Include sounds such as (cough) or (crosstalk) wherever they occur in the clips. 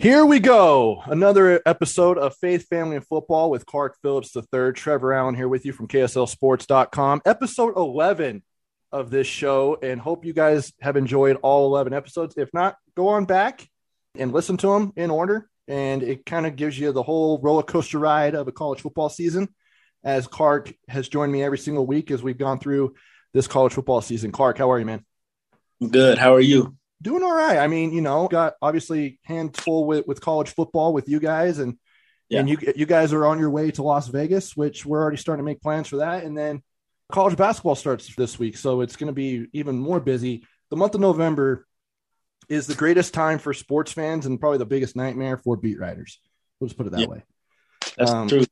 Here we go. Another episode of Faith, Family, and Football with Clark Phillips III. Trevor Allen here with you from KSLSports.com. Episode 11 of this show, and hope you guys have enjoyed all 11 episodes. If not, go on back and listen to them in order. And it kind of gives you the whole roller coaster ride of a college football season. As Clark has joined me every single week as we've gone through this college football season. Clark, how are you, man? Good. How are you? Doing all right. I mean, you know, got obviously hands full with, with college football with you guys, and yeah. and you you guys are on your way to Las Vegas, which we're already starting to make plans for that. And then college basketball starts this week, so it's going to be even more busy. The month of November is the greatest time for sports fans and probably the biggest nightmare for beat writers. We'll just put it that yeah. way. That's um, true.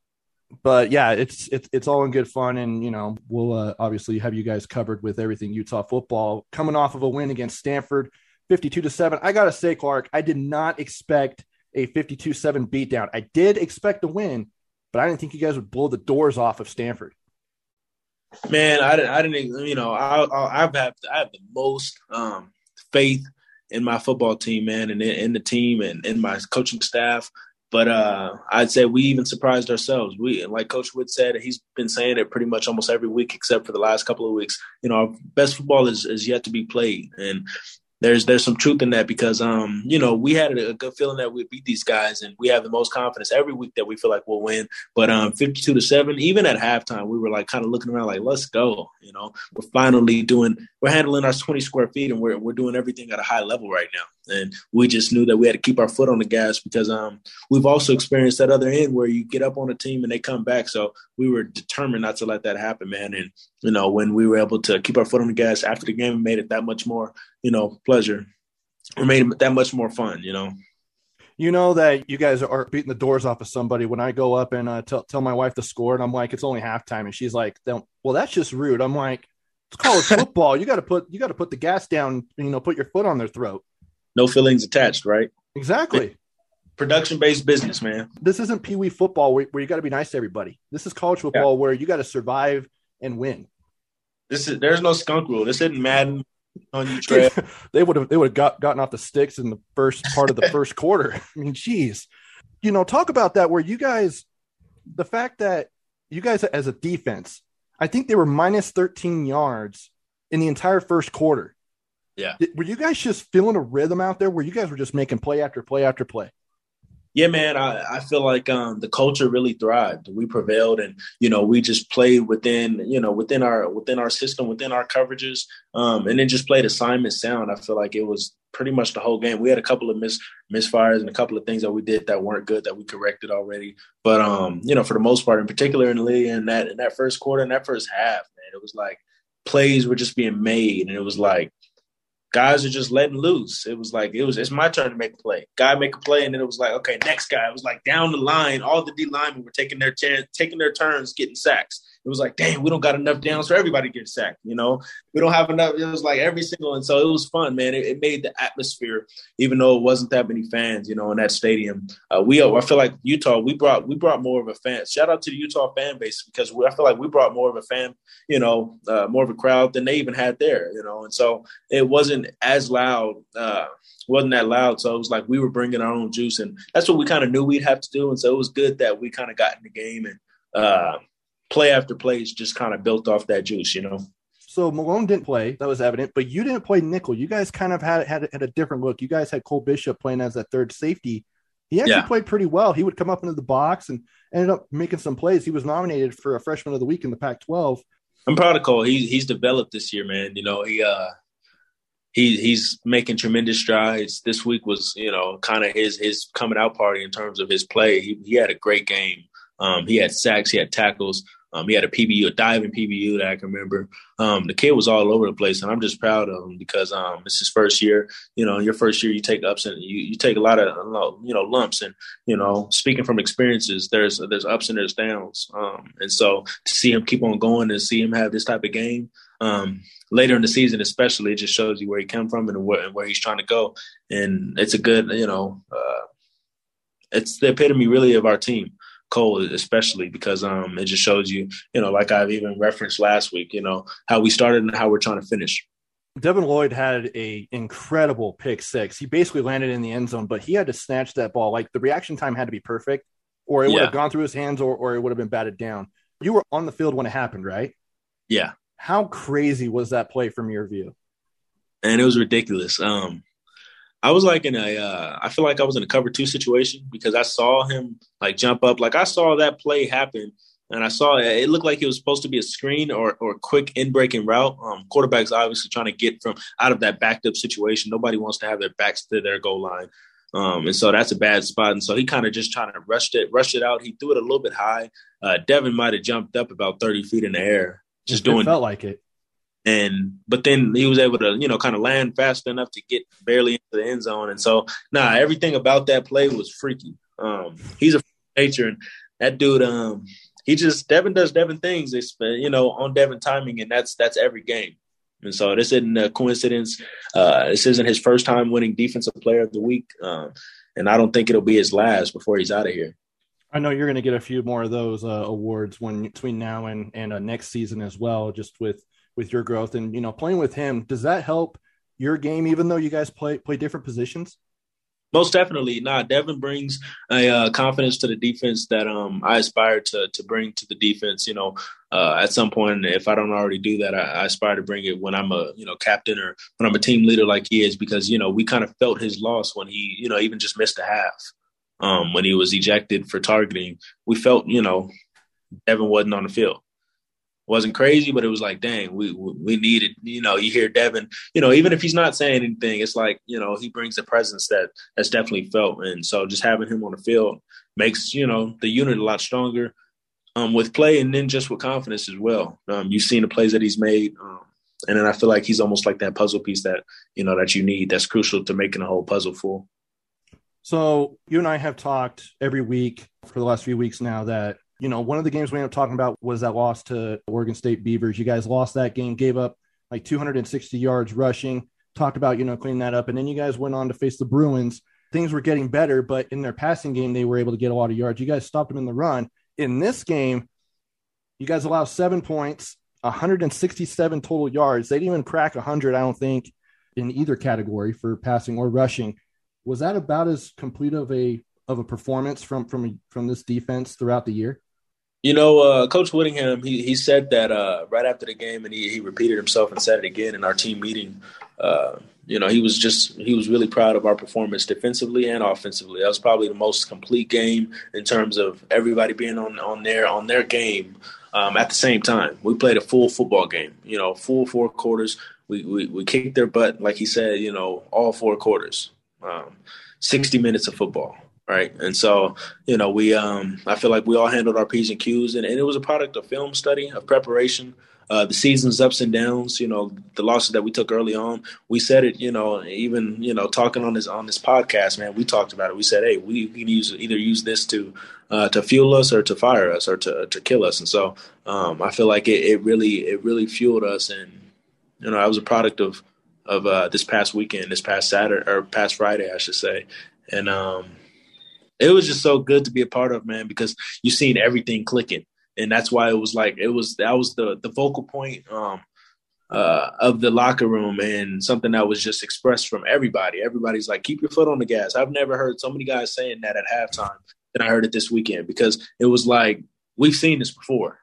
But yeah, it's it's it's all in good fun, and you know we'll uh, obviously have you guys covered with everything Utah football. Coming off of a win against Stanford, 52 to 7. I got to say, Clark, I did not expect a 52 7 beatdown. I did expect a win, but I didn't think you guys would blow the doors off of Stanford. Man, I didn't, I didn't, you know, I, I've had, I have the most um, faith in my football team, man, and in, in the team and in my coaching staff. But uh, I'd say we even surprised ourselves. We, like Coach Whitt said, he's been saying it pretty much almost every week, except for the last couple of weeks. You know, our best football is, is yet to be played, and there's there's some truth in that because um you know we had a, good feeling that we'd beat these guys and we have the most confidence every week that we feel like we'll win. But um 52 to 7 even at halftime we were like kind of looking around like let's go you know? We're finally doing we're handling our 20 square feet and we're we're doing everything at a high level right now and we just knew that we had to keep our foot on the gas because um, we've also experienced that other end where you get up on a team and they come back. So we were determined not to let that happen, man. And you know, when we were able to keep our foot on the gas after the game, it made it that much more, you know, pleasure. It made it that much more fun, you know. You know that you guys are beating the doors off of somebody when I go up and uh, tell tell my wife the score, and I'm like, it's only halftime, and she's like, well, that's just rude. I'm like, it's college (laughs) football. You got to put you got to put the gas down. You know, put your foot on their throat no feelings attached, right? Exactly. Production based business, man. This isn't Pee Wee football where, where you got to be nice to everybody. This is college football yeah. where you got to survive and win. This is there's no skunk rule. This isn't Madden on you (laughs) they would (laughs) have they would have got, gotten off the sticks in the first part of the first (laughs) quarter. I mean, geez, you know, talk about that where you guys, the fact that you guys as a defense, I think they were minus 13 yards in the entire first quarter. Yeah. Were you guys just feeling a rhythm out there where you guys were just making play after play after play? Yeah, man, I, I feel like um, the culture really thrived. We prevailed, and you know, we just played within, you know, within our within our system, within our coverages, um, and then just played assignment sound. I feel like it was pretty much the whole game. We had a couple of miss misfires and a couple of things that we did that weren't good that we corrected already. But um, you know, for the most part, in particular in the league, in that in that first quarter, in that first half, man, it was like plays were just being made, and it was like guys are just letting loose. It was like it was it's my turn to make a play. Guy make a play, and then it was like okay, next guy. It was like down the line, all the D linemen were taking their chance, taking their turns, getting sacks it was like, dang, we don't got enough downs for everybody to get sacked. You know, we don't have enough. It was like every single, and so it was fun, man. It, it made the atmosphere, even though it wasn't that many fans, you know, in that stadium. Uh, we, I feel like Utah, we brought we brought more of a fan. Shout out to the Utah fan base because we, I feel like we brought more of a fan, you know, uh, more of a crowd than they even had there, you know, and so it wasn't as loud. Uh, wasn't that loud. So it was like we were bringing our own juice, and that's what we kind of knew we'd have to do. And so it was good that we kind of got in the game and uh, play after play is just kind of built off that juice, you know. So Malone didn't play, that was evident, but you didn't play nickel. You guys kind of had had, had a different look. You guys had Cole Bishop playing as that third safety. He actually yeah. played pretty well. He would come up into the box and ended up making some plays. He was nominated for a freshman of the week in the Pac-12. I'm proud of Cole. He, he's developed this year, man. You know, he uh he he's making tremendous strides. This week was, you know, kind of his his coming out party in terms of his play. He he had a great game. Um, he had sacks, he had tackles. Um, he had a PBU, a diving PBU that I can remember. Um, the kid was all over the place, and I'm just proud of him because um, it's his first year. You know, your first year, you take ups and you, you take a lot of you know lumps, and you know, speaking from experiences, there's there's ups and there's downs, um, and so to see him keep on going and see him have this type of game. Um, later in the season, especially, it just shows you where he come from and where, and where he's trying to go. And it's a good, you know, uh, it's the epitome really of our team. Cole, especially because um, it just shows you, you know, like I've even referenced last week, you know, how we started and how we're trying to finish. Devin Lloyd had a incredible pick six. He basically landed in the end zone, but he had to snatch that ball. Like the reaction time had to be perfect, or it would have gone through his hands, or or it would have been batted down. You were on the field when it happened, right? Yeah. How crazy was that play from your view? And it was ridiculous. Um, I was like in a, uh, I feel like I was in a cover two situation because I saw him like jump up. Like I saw that play happen and I saw it it looked like it was supposed to be a screen or, or a quick in breaking route. Um, quarterbacks obviously trying to get from out of that backed up situation. Nobody wants to have their backs to their goal line. Um, and so that's a bad spot. And so he kind of just trying to rush it, rush it out. He threw it a little bit high. Uh, Devin might have jumped up about 30 feet in the air, just it doing. felt like it. And but then he was able to, you know, kind of land fast enough to get barely into the end zone. And so, nah, everything about that play was freaky. Um, he's a nature, and that dude, um, he just Devin does Devin things. It's you know on Devin timing, and that's that's every game. And so this isn't a coincidence. Uh, this isn't his first time winning Defensive Player of the Week, um, and I don't think it'll be his last before he's out of here. I know you're going to get a few more of those uh, awards when between now and and uh, next season as well. Just with with your growth and you know playing with him does that help your game even though you guys play play different positions? Most definitely. Nah devin brings a uh, confidence to the defense that um i aspire to to bring to the defense you know uh, at some point. If i don't already do that I, I, aspire to bring it when i'm a you know captain or when i'm a team leader like he is because you know we kind of felt his loss when he you know even just missed a half um when he was ejected for targeting. We felt you know devin wasn't on the field wasn't crazy, but it was like, dang, we we needed, you know, you hear Devin, you know, even if he's not saying anything, it's like, you know, he brings a presence that that's definitely felt. And so just having him on the field makes, you know, the unit a lot stronger um, with play and then just with confidence as well. Um, you've seen the plays that he's made. Um, and then I feel like he's almost like that puzzle piece that, you know, that you need that's crucial to making the whole puzzle full. So you and I have talked every week for the last few weeks now that you know, one of the games we ended up talking about was that loss to Oregon State Beavers. You guys lost that game, gave up like 260 yards rushing, talked about, you know, cleaning that up. And then you guys went on to face the Bruins. Things were getting better, but in their passing game, they were able to get a lot of yards. You guys stopped them in the run. In this game, you guys allowed seven points, 167 total yards. They didn't even crack 100, I don't think, in either category for passing or rushing. Was that about as complete of a of a performance from from from this defense throughout the year? You know, uh, Coach Whittingham, he he said that uh, right after the game, and he, he repeated himself and said it again in our team meeting. Uh, you know, he was just he was really proud of our performance defensively and offensively. That was probably the most complete game in terms of everybody being on on their on their game um, at the same time. We played a full football game. You know, full four quarters. We we, we kicked their butt, like he said. You know, all four quarters. Um, Sixty minutes of football right? And so, you know, we um, I feel like we all handled our p's and q's, and, and it was a product of film study, of preparation. Uh, the season's ups and downs, you know, the losses that we took early on. We said it, you know, even you know, talking on this on this podcast, man. We talked about it. We said, hey, we can use either use this to uh, to fuel us or to fire us or to to kill us. And so, um, I feel like it, it really it really fueled us, and you know, I was a product of of uh, this past weekend, this past Saturday or past Friday, I should say, and um, it was just so good to be a part of, man, because you seen everything clicking, and that's why it was like it was that was the the focal point um, uh, of the locker room and something that was just expressed from everybody. Everybody's like, keep your foot on the gas. I've never heard so many guys saying that at halftime than I heard it this weekend because it was like we've seen this before.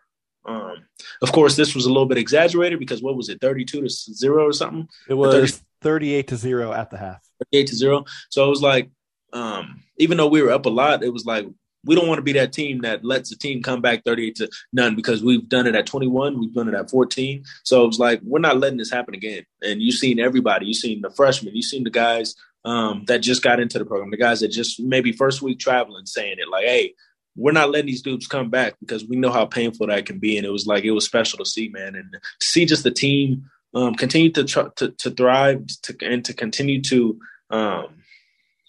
Um, of course, this was a little bit exaggerated because what was it, thirty-two to zero or something? It was thirty-eight to zero at the half. Thirty-eight to zero. So it was like um, even though we were up a lot, it was like we don't want to be that team that lets the team come back 38 to none because we've done it at 21, we've done it at 14. So it was like we're not letting this happen again. And you've seen everybody, you've seen the freshmen, you've seen the guys um, that just got into the program, the guys that just maybe first week traveling saying it like, hey, we're not letting these dudes come back because we know how painful that can be. And it was like it was special to see, man, and to see just the team um, continue to, tr- to to thrive to, and to continue to um,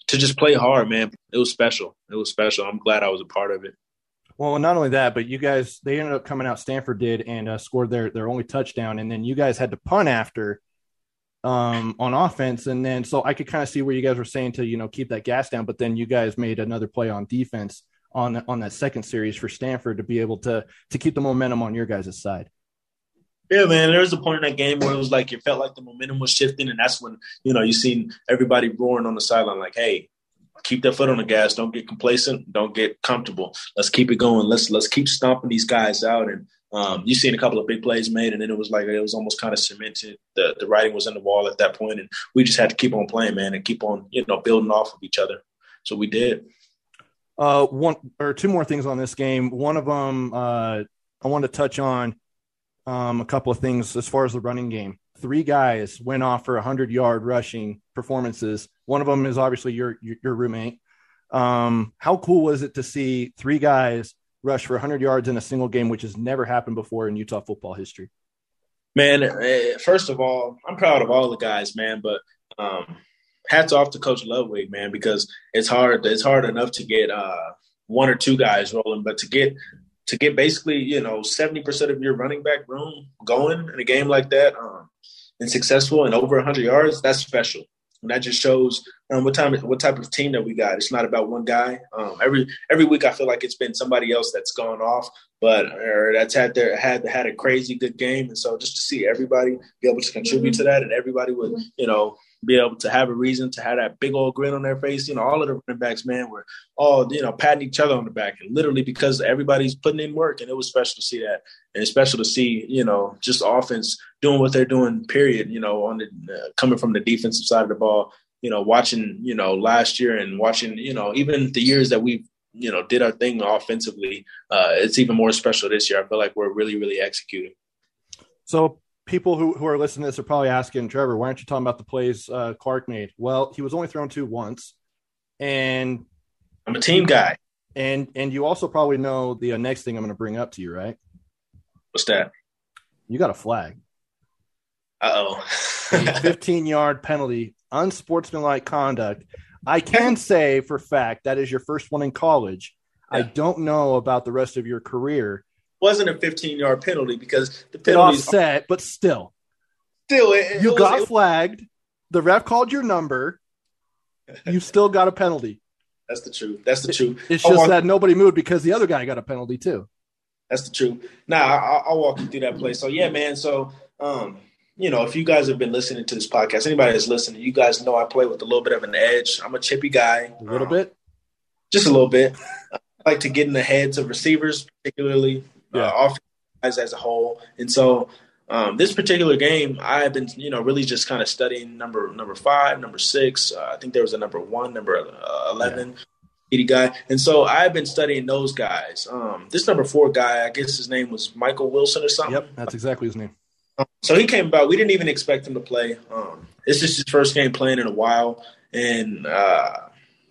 to just play hard, man. It was special. It was special. I'm glad I was a part of it. Well, not only that, but you guys they ended up coming out. Stanford did and uh, scored their their only touchdown, and then you guys had to punt after um, on offense, and then so I could kind of see where you guys were saying to you know keep that gas down, but then you guys made another play on defense on on that second series for Stanford to be able to to keep the momentum on your guys' side. Yeah, man. There was a point in that game where it was like it felt like the momentum was shifting, and that's when you know you seen everybody roaring on the sideline like, "Hey, keep their foot on the gas. Don't get complacent. Don't get comfortable. Let's keep it going. Let's let's keep stomping these guys out." And um, you seen a couple of big plays made, and then it was like it was almost kind of cemented. The the writing was in the wall at that point, and we just had to keep on playing, man, and keep on you know building off of each other. So we did. Uh, one or two more things on this game. One of them, uh, I wanted to touch on um, a couple of things as far as the running game. Three guys went off for 100 yard rushing performances. One of them is obviously your your, your roommate. Um, how cool was it to see three guys rush for 100 yards in a single game, which has never happened before in Utah football history? Man, eh, first of all, I'm proud of all the guys, man. But um, hats off to Coach Ludwig, man, because it's hard. It's hard enough to get uh, one or two guys rolling, but to get to get basically you know seventy percent of your running back room going in a game like that um, and successful and over hundred yards, that's special. And that just shows um, what time, what type of team that we got. It's not about one guy. Um, every every week, I feel like it's been somebody else that's gone off, but or that's had their had had a crazy good game. And so just to see everybody be able to contribute mm-hmm. to that, and everybody would you know be able to have a reason to have that big old grin on their face. You know, all of the running backs, man, were all, you know, patting each other on the back and literally because everybody's putting in work. And it was special to see that. And it's special to see, you know, just offense doing what they're doing, period, you know, on the uh, coming from the defensive side of the ball, you know, watching, you know, last year and watching, you know, even the years that we've, you know, did our thing offensively, uh, it's even more special this year. I feel like we're really, really executing. So people who, who are listening to this are probably asking Trevor, why aren't you talking about the plays uh, Clark made? Well, he was only thrown to once, and I'm a team guy. And and you also probably know the uh, next thing I'm going to bring up to you, right? What's that? You got a flag. Uh oh. (laughs) 15 yard penalty, unsportsmanlike conduct. I can (laughs) say for fact that is your first one in college. Yeah. I don't know about the rest of your career wasn't a 15 yard penalty because the penalty offset, but still, still, it, you it got was, flagged. The ref called your number. (laughs) You still got a penalty. That's the truth. That's the truth. It's just walk, that nobody moved because the other guy got a penalty too. That's the truth. Now I, will walk you through that play. So yeah, man. So um, you know, if you guys have been listening to this podcast, anybody that's listening, you guys know I play with a little bit of an edge. I'm a chippy guy. A little um, bit. Just a little bit. (laughs) I like to get in the heads of receivers, particularly yeah. uh, offense as a whole. And so um, this particular game, I've been, you know, really just kind of studying number number five, number six. Uh, I think there was a number one, number uh, eleven. Yeah. Guy, and so I've been studying those guys. Um, this number four guy, I guess his name was Michael Wilson or something. Yep, that's exactly his name. Um, so he came about. We didn't even expect him to play. Um, this is his first game playing in a while, and uh,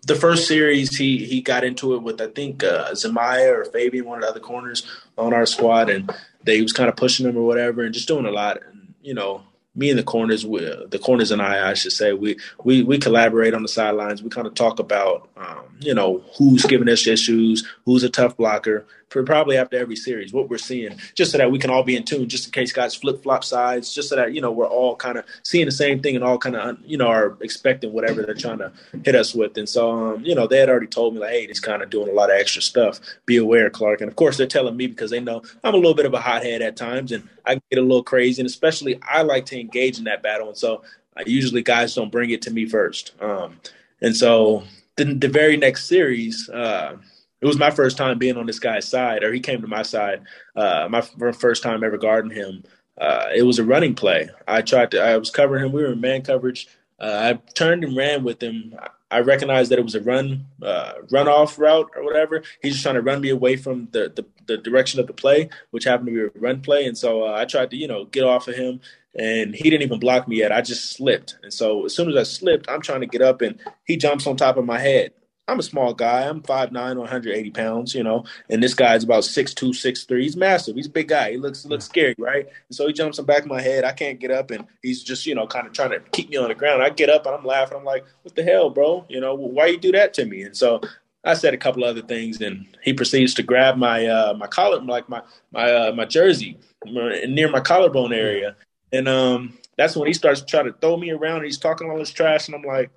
the first series he he got into it with I think uh, Zemaiah or Faybian, one of the other corners on our squad, and they was kind of pushing him or whatever, and just doing a lot. And you know, me and the corners, we, the corners and I, I should say, we we we collaborate on the sidelines. We kind of talk about, um, you know, who's giving us issues, who's a tough blocker, probably after every series, what we're seeing, just so that we can all be in tune, just in case guys flip flop sides, just so that you know we're all kind of seeing the same thing and all kind of you know are expecting whatever they're trying to hit us with. And so, um, you know, they had already told me like, hey, he's kind of doing a lot of extra stuff. Be aware, Clark. And of course, they're telling me because they know I'm a little bit of a hothead at times, and I get a little crazy. And especially, I like to engage in that battle, and so I usually guys don't bring it to me first. Um, and so the, the very next series. Uh, it was my first time being on this guy's side, or he came to my side. Uh, my first time ever guarding him. Uh, it was a running play. I tried to. I was covering him. We were in man coverage. Uh, I turned and ran with him. I recognized that it was a run, uh, run off route or whatever. He's just trying to run me away from the, the, the direction of the play, which happened to be a run play. And so uh, I tried to, you know, get off of him, and he didn't even block me yet. I just slipped. And so as soon as I slipped, I'm trying to get up, and he jumps on top of my head I'm a small guy. I'm 5'9", 180 pounds, you know, and this guy's about 6'2", 6'3". He's massive. He's a big guy. He looks looks scary, right? And so he jumps in back of my head. I can't get up, and he's just, you know, kind of trying to keep me on the ground. I get up and I'm laughing. I'm like, what the hell, bro? You know, why you do that to me? And so I said a couple other things, and he proceeds to grab my uh, my collar, like my my uh, my jersey near my collarbone area, and um, that's when he starts trying to throw me around. And he's talking all this trash, and I'm like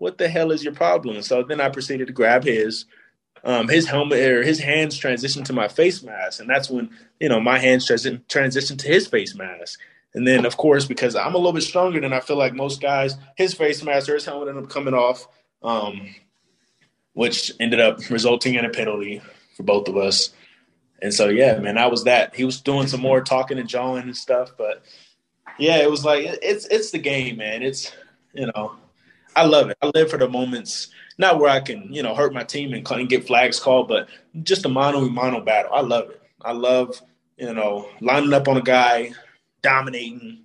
what the hell is your problem? So then I proceeded to grab his. Um, his helmet or his hands transitioned to my face mask, and that's when you know my hands transition transitioned to his face mask. And then, of course, because I'm a little bit stronger than I feel like most guys, his face mask or his helmet ended up coming off, um, which ended up resulting in a penalty for both of us. And so, yeah, man, I was that. He was doing some more talking and jawing and stuff, but yeah, it was like it's it's the game, man. It's you know I love it. I live for the moments, not where I can, you know, hurt my team and, get flags called, but just a mono mono battle. I love it. I love, you know, lining up on a guy, dominating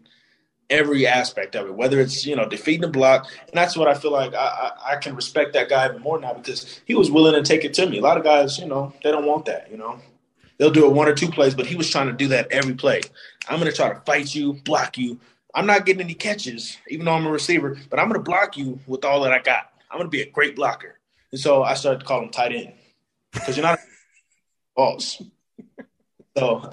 every aspect of it, whether it's, you know, defeating the block. And that's what I feel like I, I, I can respect that guy even more now because he was willing to take it to me. A lot of guys, you know, they don't want that, you know. They'll do it one or two plays, but he was trying to do that every play. I'm going to try to fight you, block you, I'm not getting any catches, even though I'm a receiver, but I'm going to block you with all that I got. I'm going to be a great blocker. And so I started to call him tight end because you're not (laughs) false. So,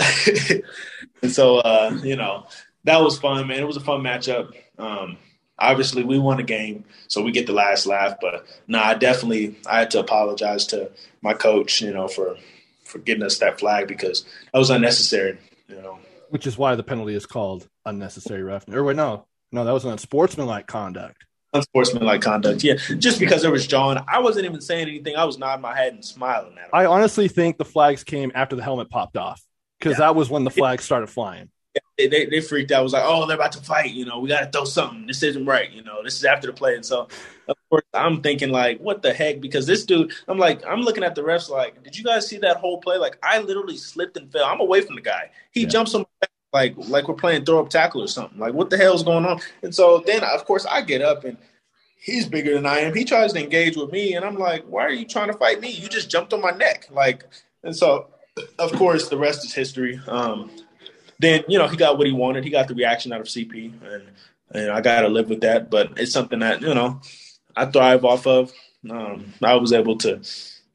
(laughs) and so, uh, you know, that was fun, man. It was a fun matchup. Um, obviously, we won the game, so we get the last laugh. But no, nah, I definitely I had to apologize to my coach, you know, for for getting us that flag because that was unnecessary. You know, which is why the penalty is called unnecessary roughness. Or wait, no, no, that was unsportsmanlike conduct. Unsportsmanlike conduct, yeah. Just because there was John, I wasn't even saying anything. I was nodding my head and smiling at him. I honestly think the flags came after the helmet popped off because yeah. that was when the flags started flying. They, they, they, freaked out. I was like, oh, they're about to fight. You know, we got to throw something. This isn't right. You know, this is after the play. And so, course, I'm thinking, like, what the heck? Because this dude, I'm like, I'm looking at the refs, like, did you guys see that whole play? Like, I literally slipped and fell. I'm away from the guy. He yeah. jumps on my like like we're playing throw up tackle or something. Like what the hell's going on? And so then of course I get up and he's bigger than I am. He tries to engage with me and I'm like, why are you trying to fight me? You just jumped on my neck. Like and so of course the rest is history. Um, then you know he got what he wanted. He got the reaction out of CP and and I got to live with that. But it's something that you know I thrive off of. Um, I was able to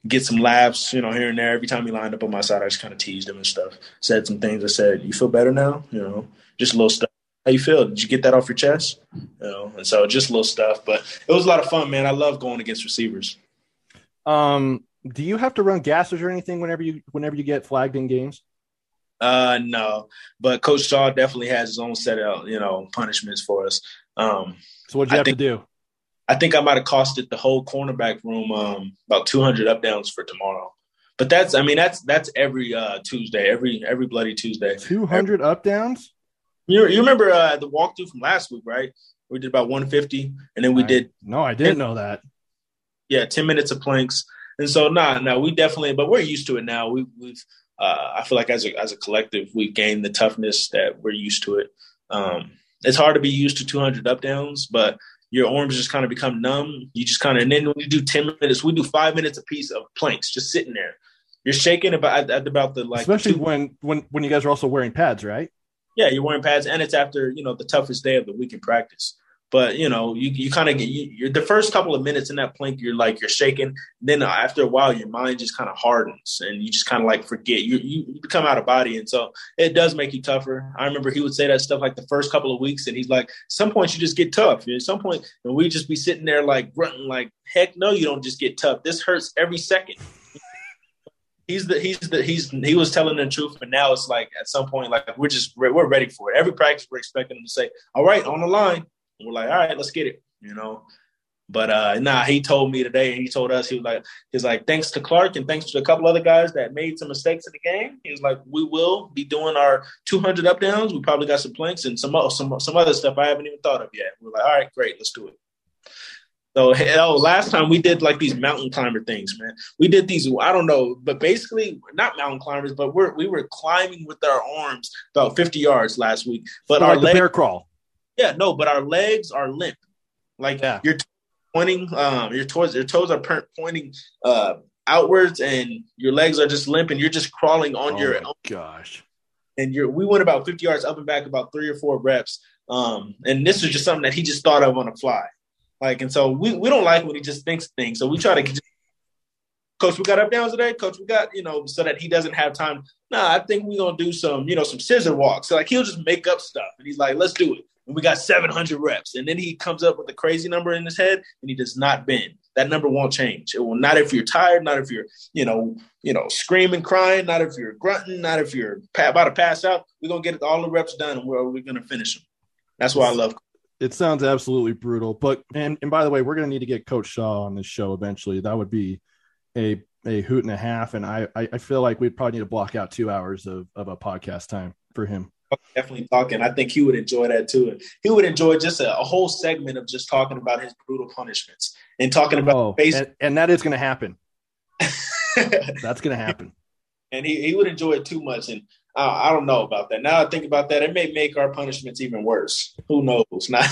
get some laughs, you know, here and there. Every time he lined up on my side, I just kind of teased him and stuff. Said some things. I said, "You feel better now?" You know, just a little stuff. How you feel? Did you get that off your chest? You know, and so just a little stuff. But it was a lot of fun, man. I love going against receivers. Um, do you have to run gases or anything whenever you whenever you get flagged in games? Uh, no, but Coach Shah definitely has his own set of you know punishments for us. Um, so what do you I have think, to do? I think I might have costed the whole cornerback room um, about 200 up downs for tomorrow. But that's, I mean, that's that's every uh, Tuesday, every every bloody Tuesday. 200 up downs. You, you remember uh, the walkthrough from last week, right? We did about 150, and then we I, did. No, I didn't 10, know that. Yeah, 10 minutes of planks, and so nah, no, we definitely, but we're used to it now. We, we've, uh, I feel like as a as a collective, we've gained the toughness that we're used to it. Um, it's hard to be used to 200 up downs, but your arms just kind of become numb. You just kind of, and then when you do 10 minutes, we do five minutes a piece of planks, just sitting there. You're shaking about at about the like, especially two, when when when you guys are also wearing pads, right? Yeah, you're wearing pads, and it's after you know the toughest day of the week in practice. But you know, you, you kind of get you, the first couple of minutes in that plank, you're like you're shaking. Then after a while, your mind just kind of hardens, and you just kind of like forget. You, you you become out of body, and so it does make you tougher. I remember he would say that stuff like the first couple of weeks, and he's like, some points you just get tough. At some point, and we just be sitting there like grunting, like, heck no, you don't just get tough. This hurts every second. he's the he's the he's he was telling the truth, but now it's like at some point, like we're just we're ready for it. Every practice, we're expecting him to say, "All right, on the line." We're like, all right, let's get it, you know. But uh nah, he told me today, and he told us he was like, he's like, thanks to Clark and thanks to a couple other guys that made some mistakes in the game. He was like, we will be doing our 200 up downs. We probably got some planks and some some some other stuff I haven't even thought of yet. We're like, all right, great, let's do it. So hell, last time we did like these mountain climber things, man. We did these, I don't know, but basically not mountain climbers, but we're we were climbing with our arms about 50 yards last week. But so our like leg, bear crawl. Yeah, no, but our legs are limp. Like yeah. you're pointing, um, your toes your toes are pointing uh, outwards, and your legs are just limp, and you're just crawling on oh your gosh. And you're we went about 50 yards up and back, about three or four reps. Um, and this was just something that he just thought of on the fly. Like, and so we, we don't like when he just thinks things. So we try to coach, we got up downs today. Coach, we got, you know, so that he doesn't have time. Nah, I think we're going to do some, you know, some scissor walks. So like he'll just make up stuff. And he's like, let's do it. And we got 700 reps. And then he comes up with a crazy number in his head and he does not bend. That number won't change. It will not if you're tired, not if you're, you know, you know, screaming, crying, not if you're grunting, not if you're about to pass out. We're going to get all the reps done and we're, we're going to finish them. That's why I love it sounds absolutely brutal. But and and by the way, we're gonna need to get Coach Shah on this show eventually. That would be a a hoot and a half. And I I feel like we'd probably need to block out two hours of, of a podcast time for him. Definitely talking. I think he would enjoy that too. And he would enjoy just a, a whole segment of just talking about his brutal punishments and talking about oh, and, and that is going to happen. (laughs) That's going to happen. And he, he would enjoy it too much. And I don't know about that. Now I think about that, it may make our punishments even worse. Who knows? (laughs) Not.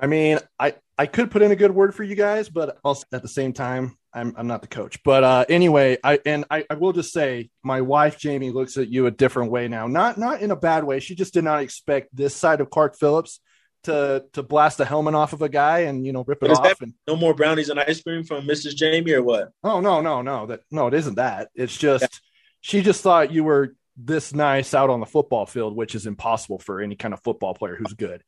I mean, I I could put in a good word for you guys, but also at the same time, I'm I'm not the coach. But uh, anyway, I and I, I will just say, my wife Jamie looks at you a different way now. Not not in a bad way. She just did not expect this side of Clark Phillips to to blast the helmet off of a guy and you know rip it off. And, no more brownies and ice cream from Mrs. Jamie or what? Oh no no no that no it isn't that. It's just. Yeah. She just thought you were this nice out on the football field, which is impossible for any kind of football player who's good.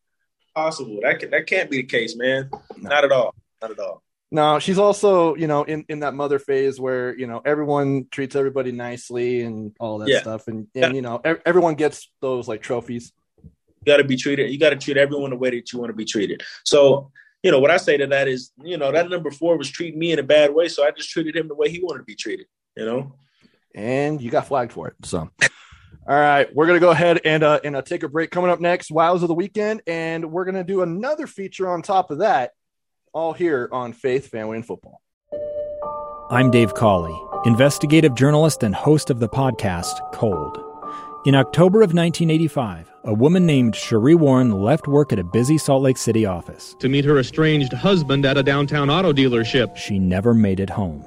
Possible. That can, that can't be the case, man. No. Not at all. Not at all. No, she's also, you know, in, in that mother phase where, you know, everyone treats everybody nicely and all that yeah. stuff. And, and yeah. you know, everyone gets those like trophies. You got to be treated. You got to treat everyone the way that you want to be treated. So, you know, what I say to that is, you know, that number four was treating me in a bad way. So I just treated him the way he wanted to be treated, you know? and you got flagged for it. So, (laughs) all right, we're gonna go ahead and uh, and uh, take a break. Coming up next, Wows of the Weekend, and we're gonna do another feature on top of that, all here on Faith, Family, and Football. I'm Dave Cawley, investigative journalist and host of the podcast Cold. In October of 1985, a woman named Sheree Warren left work at a busy Salt Lake City office to meet her estranged husband at a downtown auto dealership. She never made it home.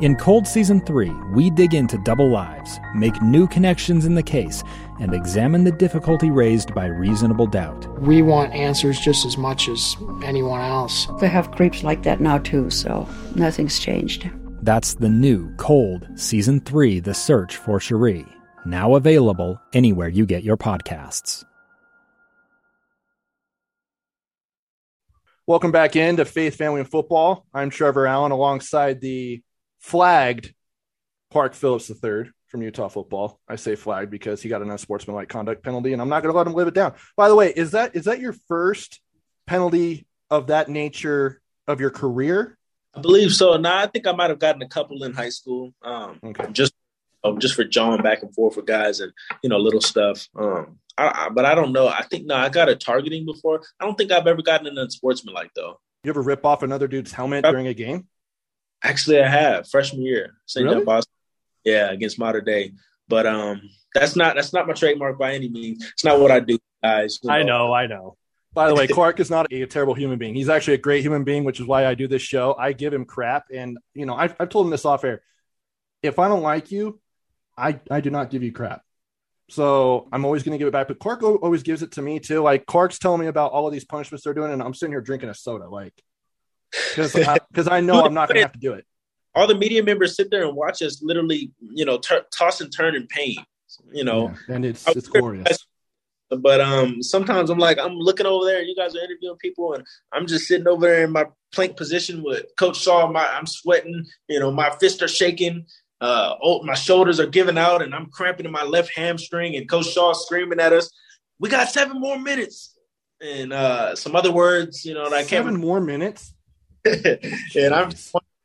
In Cold Season 3, we dig into double lives, make new connections in the case, and examine the difficulty raised by reasonable doubt. We want answers just as much as anyone else. They have creeps like that now, too, so nothing's changed. That's the new Cold Season 3 The Search for Sheree, now available anywhere you get your podcasts. Welcome back into Faith, Family, and Football. I'm Trevor Allen alongside the flagged Clark Phillips III from Utah football. I say flagged because he got an unsportsmanlike conduct penalty, and I'm not going to let him live it down. By the way, is that is that your first penalty of that nature of your career? I believe so. Now I think I might have gotten a couple in high school. Um, okay. just um, just for jawing back and forth with guys and you know little stuff. Um, I, I, but I don't know. I think no, I got a targeting before. I don't think I've ever gotten an unsportsmanlike though. You ever rip off another dude's helmet during a game? Actually, I have freshman year, St. Really? John Bosco. Yeah, against Mater Dei. But um, that's not that's not my trademark by any means. It's not what I do, guys. You know. I know, I know. By the way, (laughs) Clark is not a terrible human being. He's actually a great human being, which is why I do this show. I give him crap, and you know, I've, I've told him this off air. If I don't like you, I I do not give you crap. So I'm always going to give it back. But Clark always gives it to me too. Like Clark's telling me about all of these punishments they're doing, and I'm sitting here drinking a soda. Like because because I, I, know I'm not going to have to do it. All the media members sit there and watch us literally, you know, t- toss and turn in pain. You know, yeah, and it's it's glorious. But um, sometimes I'm like, I'm looking over there, and you guys are interviewing people, and I'm just sitting over there in my plank position with Coach Shah. My I'm sweating, you know, my fists are shaking. Uh, oh, my shoulders are giving out, and I'm cramping in my left hamstring. And Coach Shah screaming at us, "We got seven more minutes!" And uh, some other words, you know, and I can't. Seven more minutes. (laughs) and I'm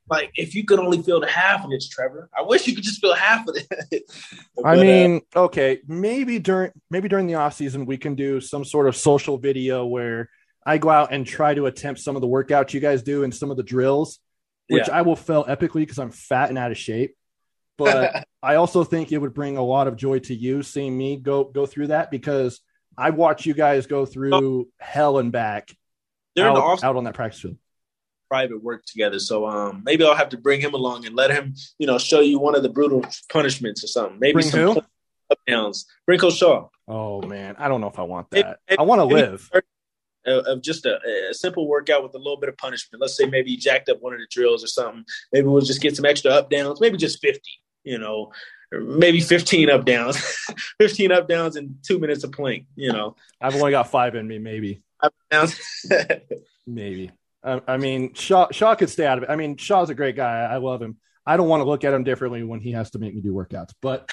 like if you could only feel the half of this, Trevor. I wish you could just feel half of it. (laughs) but, I mean, uh, okay, maybe during maybe during the off season we can do some sort of social video where I go out and try to attempt some of the workouts you guys do and some of the drills, which Yeah. I will fail epically because I'm fat and out of shape. But (laughs) I also think it would bring a lot of joy to you seeing me go go through that because I watch you guys go through hell and back out, the off out on that practice field. Private work together. So um, maybe I'll have to bring him along and let him, you know, show you one of the brutal punishments or something. Maybe Bring some up downs. Bring Shah. Oh man, I don't know if I want that. maybe- I want to live. of just a, a simple workout with a little bit of punishment. Let's say maybe you jacked up one of the drills or something. Maybe we'll just get some extra up downs, maybe just 50, you know, maybe 15 up downs, (laughs) 15 up downs in two minutes of plank, you know. I've only got five in me, maybe. Up downs. (laughs) Maybe. I, I mean, Shah, Shah could stay out of it. I mean, Shah's a great guy. I love him. I don't want to look at him differently when he has to make me do workouts, but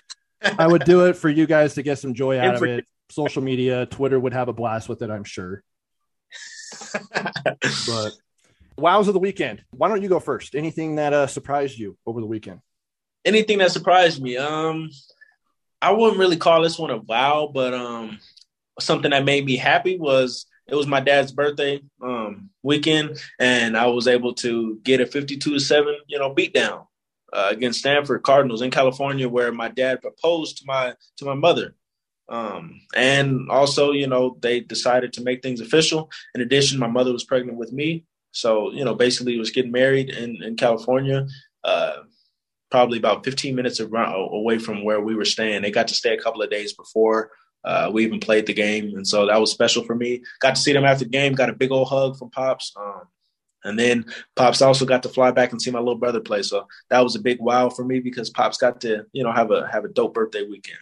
I would do it for you guys to get some joy out of it. Social media, Twitter would have a blast with it, I'm sure. But wows of the weekend. Why don't you go first? Anything that uh, surprised you over the weekend? Anything that surprised me? Um, I wouldn't really call this one a wow, but um, something that made me happy was it was my dad's birthday um, weekend, and I was able to get a fifty-two to seven, you know, beatdown uh, against Stanford Cardinals in California, where my dad proposed to my to my mother. Um, and also, you know, they decided to make things official. In addition, my mother was pregnant with me, so you know, basically, was getting married in in California. Uh, probably about 15 minutes around, away from where we were staying. They got to stay a couple of days before uh, we even played the game, and so that was special for me. Got to see them after the game. Got a big old hug from Pops, um, and then Pops also got to fly back and see my little brother play. So that was a big wow for me because Pops got to you know have a have a dope birthday weekend.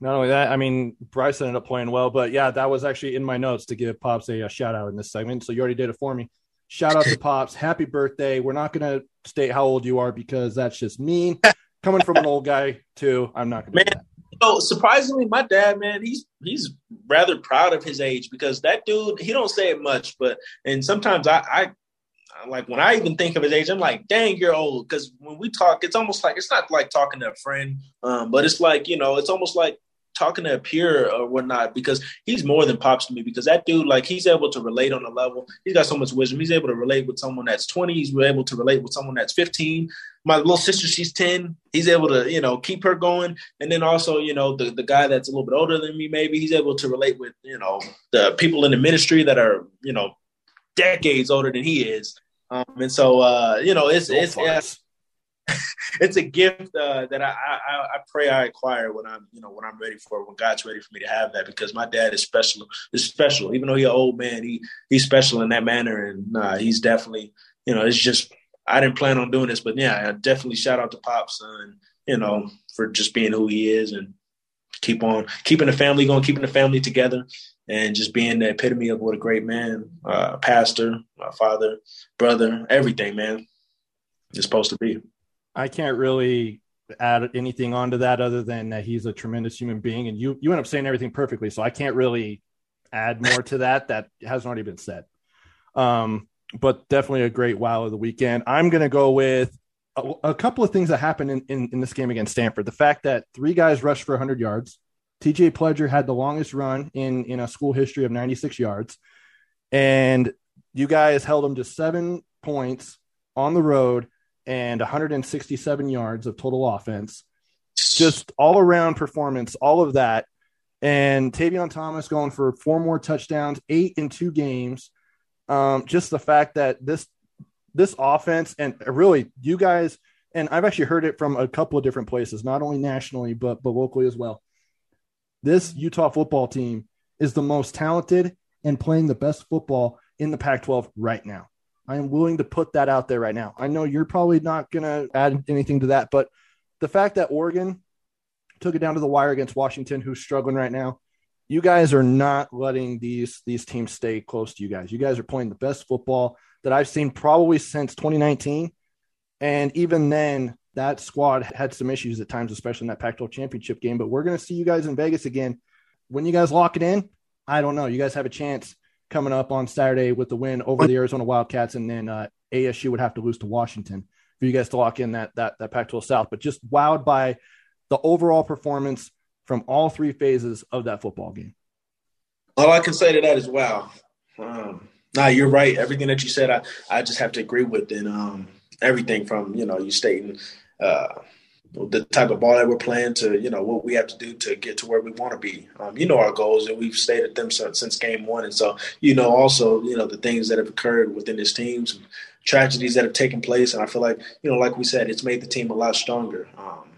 Not only that, I mean, Bryce ended up playing well, but yeah, that was actually in my notes to give Pops a, a shout out in this segment. So you already did it for me. Shout out to Pops. Happy birthday. We're not going to state how old you are because that's just mean. (laughs) Coming from an old guy, too, I'm not going to do Man. So surprisingly, my dad, man, he's he's rather proud of his age because that dude, he don't say it much, but and sometimes I, I like when I even think of his age, I'm like, dang, you're old. Because when we talk, it's almost like it's not like talking to a friend, um, but it's like you know, it's almost like talking to a peer or whatnot because he's more than pops to me because that dude like he's able to relate on a level. He's got so much wisdom. He's able to relate with someone that's 20 he's able to relate with someone that's 15 my little sister she's 10 he's able to you know keep her going. And then also you know the, the guy that's a little bit older than me maybe he's able to relate with you know the people in the ministry that are you know decades older than he is. Um, and so uh you know it's it's, it's (laughs) it's a gift uh, that I, I I pray I acquire when I'm you know when I'm ready for it, when God's ready for me to have that because my dad is special is special even though he's an old man he he's special in that manner and uh, he's definitely you know it's just I didn't plan on doing this but yeah I definitely shout out to pops and you know for just being who he is and keep on keeping the family going keeping the family together and just being the epitome of what a great man uh, pastor my father brother everything man is supposed to be. I can't really add anything onto that other than that he's a tremendous human being, and you you end up saying everything perfectly. So I can't really add more to that (laughs) that hasn't already been said. Um, but definitely a great wow of the weekend. I'm going to go with a, a couple of things that happened in, in, in this game against Stanford. The fact that three guys rushed for 100 yards. TJ Pledger had the longest run in in a school history of 96 yards, and you guys held him to seven points on the road and 167 yards of total offense. Just all around performance, all of that. And Tavion Thomas going for four more touchdowns, eight in two games. Um, just the fact that this this offense and really you guys and I've actually heard it from a couple of different places, not only nationally but but locally as well. This Utah football team is the most talented and playing the best football in the Pac-12 right now. I am willing to put that out there right now. I know you're probably not going to add anything to that, but the fact that Oregon took it down to the wire against Washington, who's struggling right now, you guys are not letting these these teams stay close to you guys. You guys are playing the best football that I've seen probably since 2019, and even then, that squad had some issues at times, especially in that Pac-12 championship game. But we're going to see you guys in Vegas again. When you guys lock it in, I don't know. You guys have a chance coming up on Saturday with the win over the Arizona Wildcats, and then uh, ASU would have to lose to Washington. For you guys to lock in that that that Pac-12 South. But just wowed by the overall performance from all three phases of that football game. All I can say to that is wow. Um, nah, you're right. Everything that you said, I, I just have to agree with. And um, everything from you know you stating uh, the type of ball that we're playing to you know what we have to do to get to where we want to be. Um, you know our goals, and we've stated them since, since game one. And so you know also you know the things that have occurred within this team, some tragedies that have taken place, and I feel like you know like we said, it's made the team a lot stronger. Um,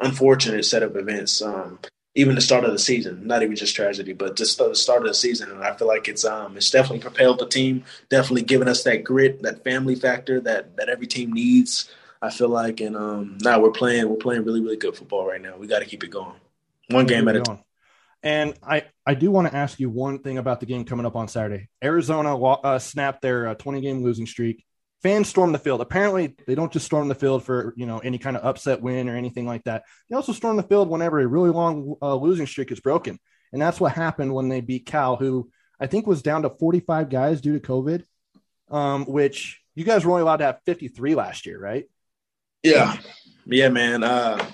unfortunate set of events. Um, even the start of the season, not even just tragedy, but just the start of the season. And I feel like it's um it's definitely propelled the team, definitely given us that grit, that family factor that that every team needs. I feel like, and um now we're playing we're playing really really good football right now. We got to keep it going, one game at a time. And I, I do want to ask you one thing about the game coming up on Saturday. Arizona uh, snapped their 20 uh, game losing streak fans stormed the field. Apparently, they don't just storm the field for you know any kind of upset win or anything like that. They also storm the field whenever a really long uh, losing streak is broken, and that's what happened when they beat Cal, who I think was down to 45 guys due to COVID, um, which you guys were only allowed to have 53 last year, right? Yeah, yeah, man. Uh,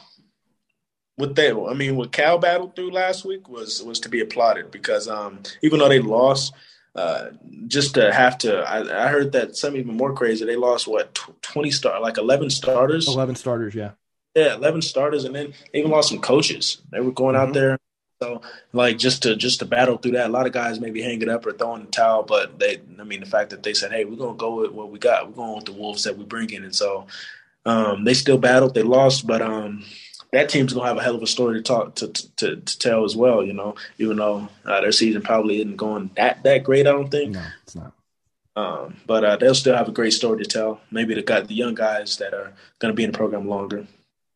what they, I mean, what Cal battled through last week was was to be applauded because um, even though they lost uh, just to have to, I, I, heard that some even more crazy. They lost what twenty star, like eleven starters. Eleven starters, yeah, yeah, eleven starters, and then they even lost some coaches. They were going mm-hmm. out there, so like just to just to battle through that. A lot of guys maybe hanging up or throwing the towel, but they, I mean, the fact that they said, "Hey, we're gonna go with what we got. We're going with the wolves that we bring in," and so um, they still battled. They lost, but um, that team's gonna have a hell of a story to talk to to, to tell as well. You know, even though uh, their season probably isn't going that that great, I don't think. No, it's not. Um, but uh, they'll still have a great story to tell. Maybe the got the young guys that are going to be in the program longer.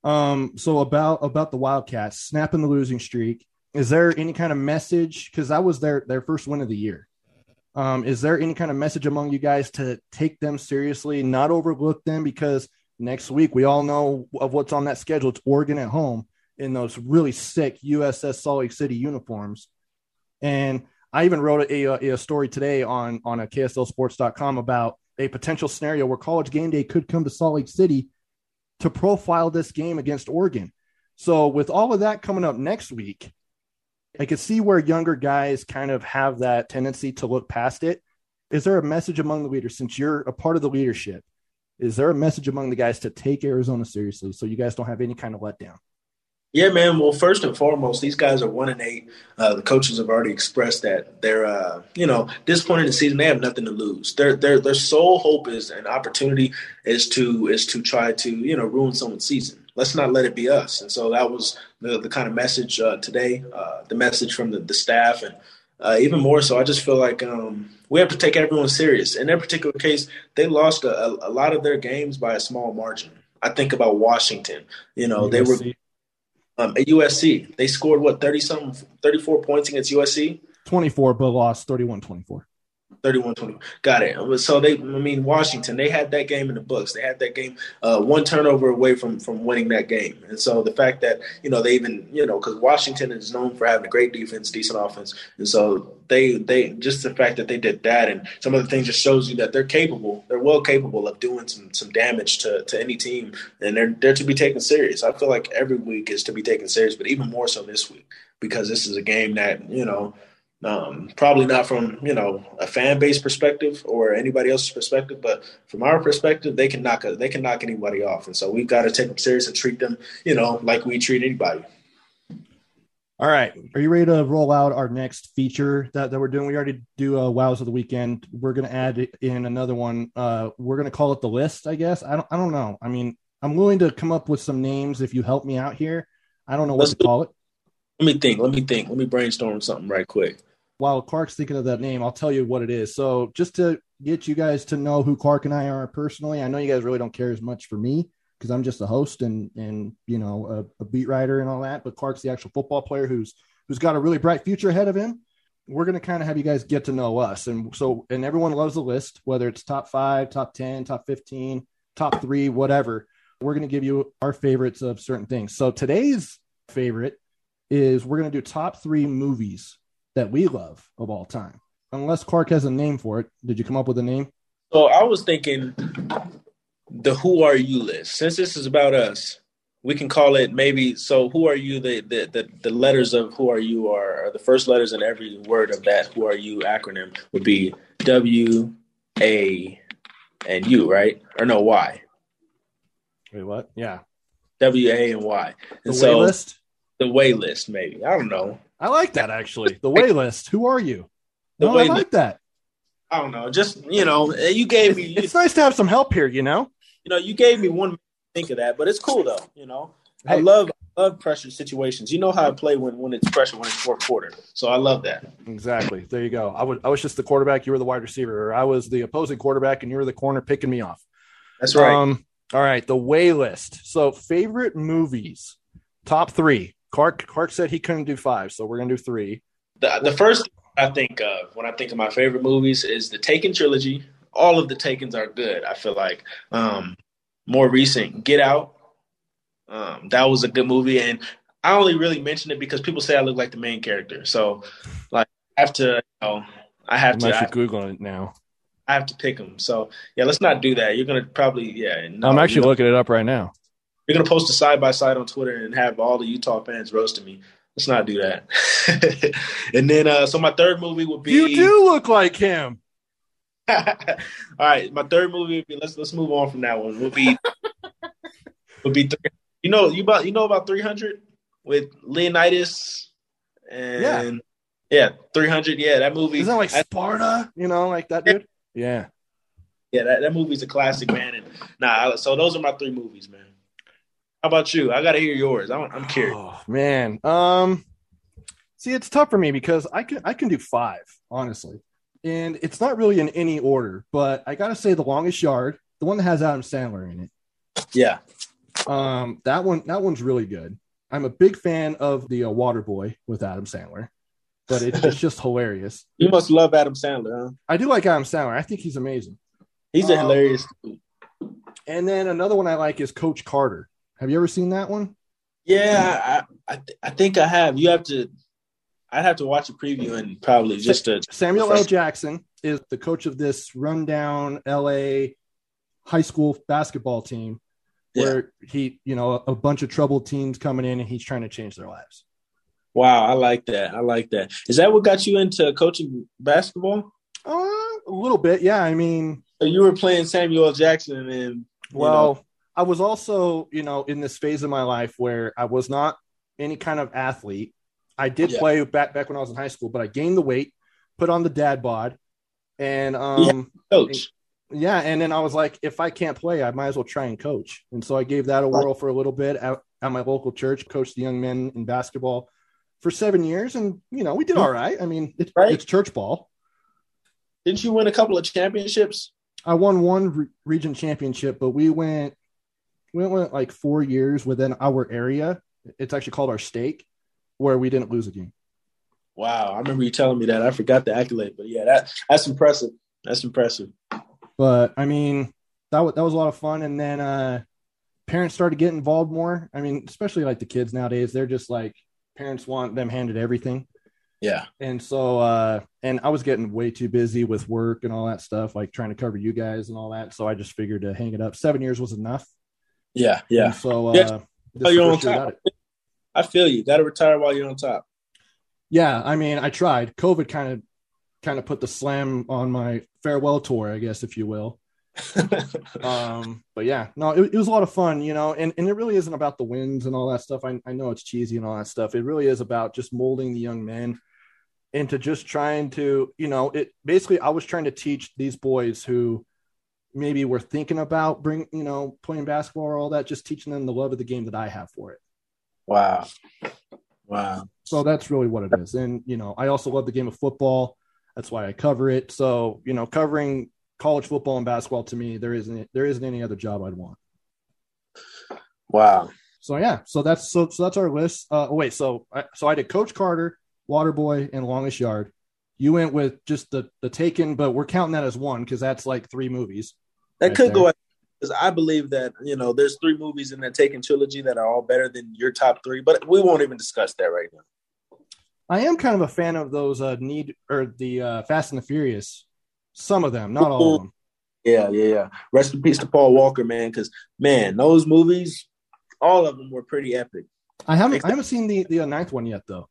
Um. So about about the Wildcats snapping the losing streak. Is there any kind of message? Because that was their their first win of the year. Um. Is there any kind of message among you guys to take them seriously, not overlook them? Because next week. We all know of what's on that schedule. It's Oregon at home in those really sick USS Salt Lake City uniforms. And I even wrote a, a, a story today on, on a KSLSports.com about a potential scenario where college game day could come to Salt Lake City to profile this game against Oregon. So, with all of that coming up next week, I could see where younger guys kind of have that tendency to look past it. Is there a message among the leaders since you're a part of the leadership? Is there a message among the guys to take Arizona seriously so you guys don't have any kind of letdown? Yeah, man. Well, first and foremost, these guys are one and eight. Uh, the coaches have already expressed that they're, uh, you know, this point in the season they have nothing to lose. Their their their sole hope is an opportunity is to is to try to you know ruin someone's season. Let's not let it be us. And so that was the the kind of message uh, today. Uh, the message from the, the staff and uh, even more so, I just feel like um, we have to take everyone serious. In their particular case, they lost a, a, lot of their games by a small margin. I think about Washington. You know, USC. they were um, at USC. They scored what thirty something, thirty four points against USC. Twenty four, but lost 31-24. 31-20. Got it. So they, I mean, Washington, they had that game in the books. They had that game uh, one turnover away from from winning that game. And so the fact that you know they even you know because Washington is known for having a great defense, decent offense, and so they they just the fact that they did that and some of the things just shows you that they're capable. They're well capable of doing some some damage to to any team, and they're they're to be taken serious. I feel like every week is to be taken serious, but even more so this week because this is a game that you know um, probably not from you know a fan base perspective or anybody else's perspective, but from our perspective, they can knock a, they can knock anybody off, and so we've got to take them serious and treat them, you know, like we treat anybody. All right, are you ready to roll out our next feature that, that we're doing? We already do a uh, wows of the weekend. We're going to add in another one. Uh, we're going to call it the list, I guess. I don't I don't know. I mean, I'm willing to come up with some names if you help me out here. I don't know what Let's to call it. Let me think. Let me think. Let me brainstorm something right quick while Clark's thinking of that name, I'll tell you what it is. So just to get you guys to know who Clark and I are personally, I know you guys really don't care as much for me because I'm just a host and and you know a, a, beat writer and all that. But Clark's the actual football player who's who's got a really bright future ahead of him. We're gonna kind of have you guys get to know us, and so and everyone loves the list, whether it's top five, top ten, top fifteen, top three, whatever. We're gonna give you our favorites of certain things. So today's favorite is we're gonna do top three movies that we love of all time. Unless Clark has a name for it. Did you come up with a name? So I was thinking the who are you list. Since this is about us, we can call it maybe. So, who are you? The the the, the letters of who are you are, are the first letters in every word of that who are you acronym would be W A and U, right? Or no Y. Wait, what? Yeah. W A and Y. And The so way list. the way list, maybe. I don't know. I like that actually. The way list. Who are you? The no, way I like list. that. I don't know. Just you know, you gave me It's nice to have some help here, you know. you know, you gave me one think of that, but it's cool though. You know, I love love pressure situations. You know how I play when when it's pressure when it's fourth quarter. So I love that. Exactly. There you go. I was I was just the quarterback. You were the wide receiver, or I was the opposing quarterback, and you were the corner picking me off. That's right. Um, all right, the way list. So favorite movies, top three. Clark Clark said he couldn't do five, so we're gonna do three. the the first I think of when I think of my favorite movies is the Taken trilogy. All of the Takens are good. I feel like um, more recent Get Out. Um, that was a good movie, and I only really mention it because people say I look like the main character. So, like, I have to, you know, I have I'm to, I, actually googling it now. I have to pick them. So, yeah, let's not do that. You're gonna probably, yeah. No, I'm actually looking it up right now. You're gonna post a side by side on Twitter and have all the Utah fans roasting me. Let's not do that. (laughs) and then, uh, so my third movie would be. You do look like him. (laughs) All right, my third movie would be let's let's move on from that one. Would be (laughs) would be three, you know you about you know about three hundred with Leonidas and yeah, yeah three hundred. Yeah, that movie. Isn't that like Sparta? You know, like that dude. Yeah. yeah, that, that movie's a classic, man. And nah, so those are my three movies, man. How about you? I got to hear yours. I'm, I'm curious. Oh man. Um. See, it's tough for me because I can I can do five honestly, and it's not really in any order. But I gotta say, the longest yard, the one that has Adam Sandler in it. Yeah, Um, that one that one's really good. I'm a big fan of the uh, Waterboy with Adam Sandler, but it, it's (laughs) just hilarious. you must love Adam Sandler, huh? I do like Adam Sandler. I think he's amazing. He's a Um, hilarious. dude. And then another one I like is Coach Carter. Have you ever seen that one? Yeah, I I, th- I think I have. You have to. I'd have to watch a preview and probably just to. Samuel L. Jackson is the coach of this rundown LA high school basketball team where he, you know, a bunch of troubled teens coming in and he's trying to change their lives. Wow, I like that. I like that. Is that what got you into coaching basketball? Uh, a little bit, yeah. I mean, So you were playing Samuel L. Jackson, and well, know, I was also, you know, in this phase of my life where I was not any kind of athlete. I did Yeah. play back back when I was in high school, but I gained the weight, put on the dad bod, and um, coach. yeah, and then I was like, if I can't play, I might as well try and coach. And so I gave that a whirl for a little bit at, at my local church, coached the young men in basketball for seven years, and you know we did all right. I mean, it's, Right. it's church ball. Didn't you win a couple of championships? I won one re- region championship, but we went we went like four years within our area. It's actually called our stake, where we didn't lose a game. Wow, I remember you telling me that. I forgot the accolade, but yeah, that that's impressive. That's impressive. But I mean, that was that was a lot of fun. And then uh, parents started getting involved more. I mean, especially like the kids nowadays, they're just like parents want them handed everything. Yeah, And so, uh, and I was getting way too busy with work and all that stuff, like trying to cover you guys and all that. So I just figured to hang it up. Seven years was enough. Yeah, yeah. And so, uh, Yeah. Oh, you're on I top. I feel you. Got to retire while you're on top. Yeah, I mean, I tried. COVID kind of kind of put the slam on my farewell tour, I guess, if you will. (laughs) Um, but yeah, no, it, it was a lot of fun, you know, and, and it really isn't about the wins and all that stuff. I, I know it's cheesy and all that stuff. It really is about just molding the young men into just trying to, you know, it basically I was trying to teach these boys who maybe were thinking about bring, you know, playing basketball or all that, just teaching them the love of the game that I have for it. wow, wow. So that's really what it is. And, you know, I also love the game of football. That's why I cover it. So, you know, covering college football and basketball to me, there isn't there isn't any other job I'd want. Wow. So yeah, so that's so, so that's our list. Uh oh, wait, so I, so I did Coach Carter, Waterboy, and Longest Yard. You went with just the the Taken, but we're counting that as one because that's like three movies. That could go because I believe that you know there's three movies in that Taken trilogy that are all better than your top three, but we won't even discuss that right now. I am kind of a fan of those uh need or the uh Fast and the Furious. Some of them, not all of them. Yeah, yeah, yeah. Rest in peace to Paul Walker, man. Because man, those movies, all of them were pretty epic. I haven't I haven't seen the the ninth one yet though.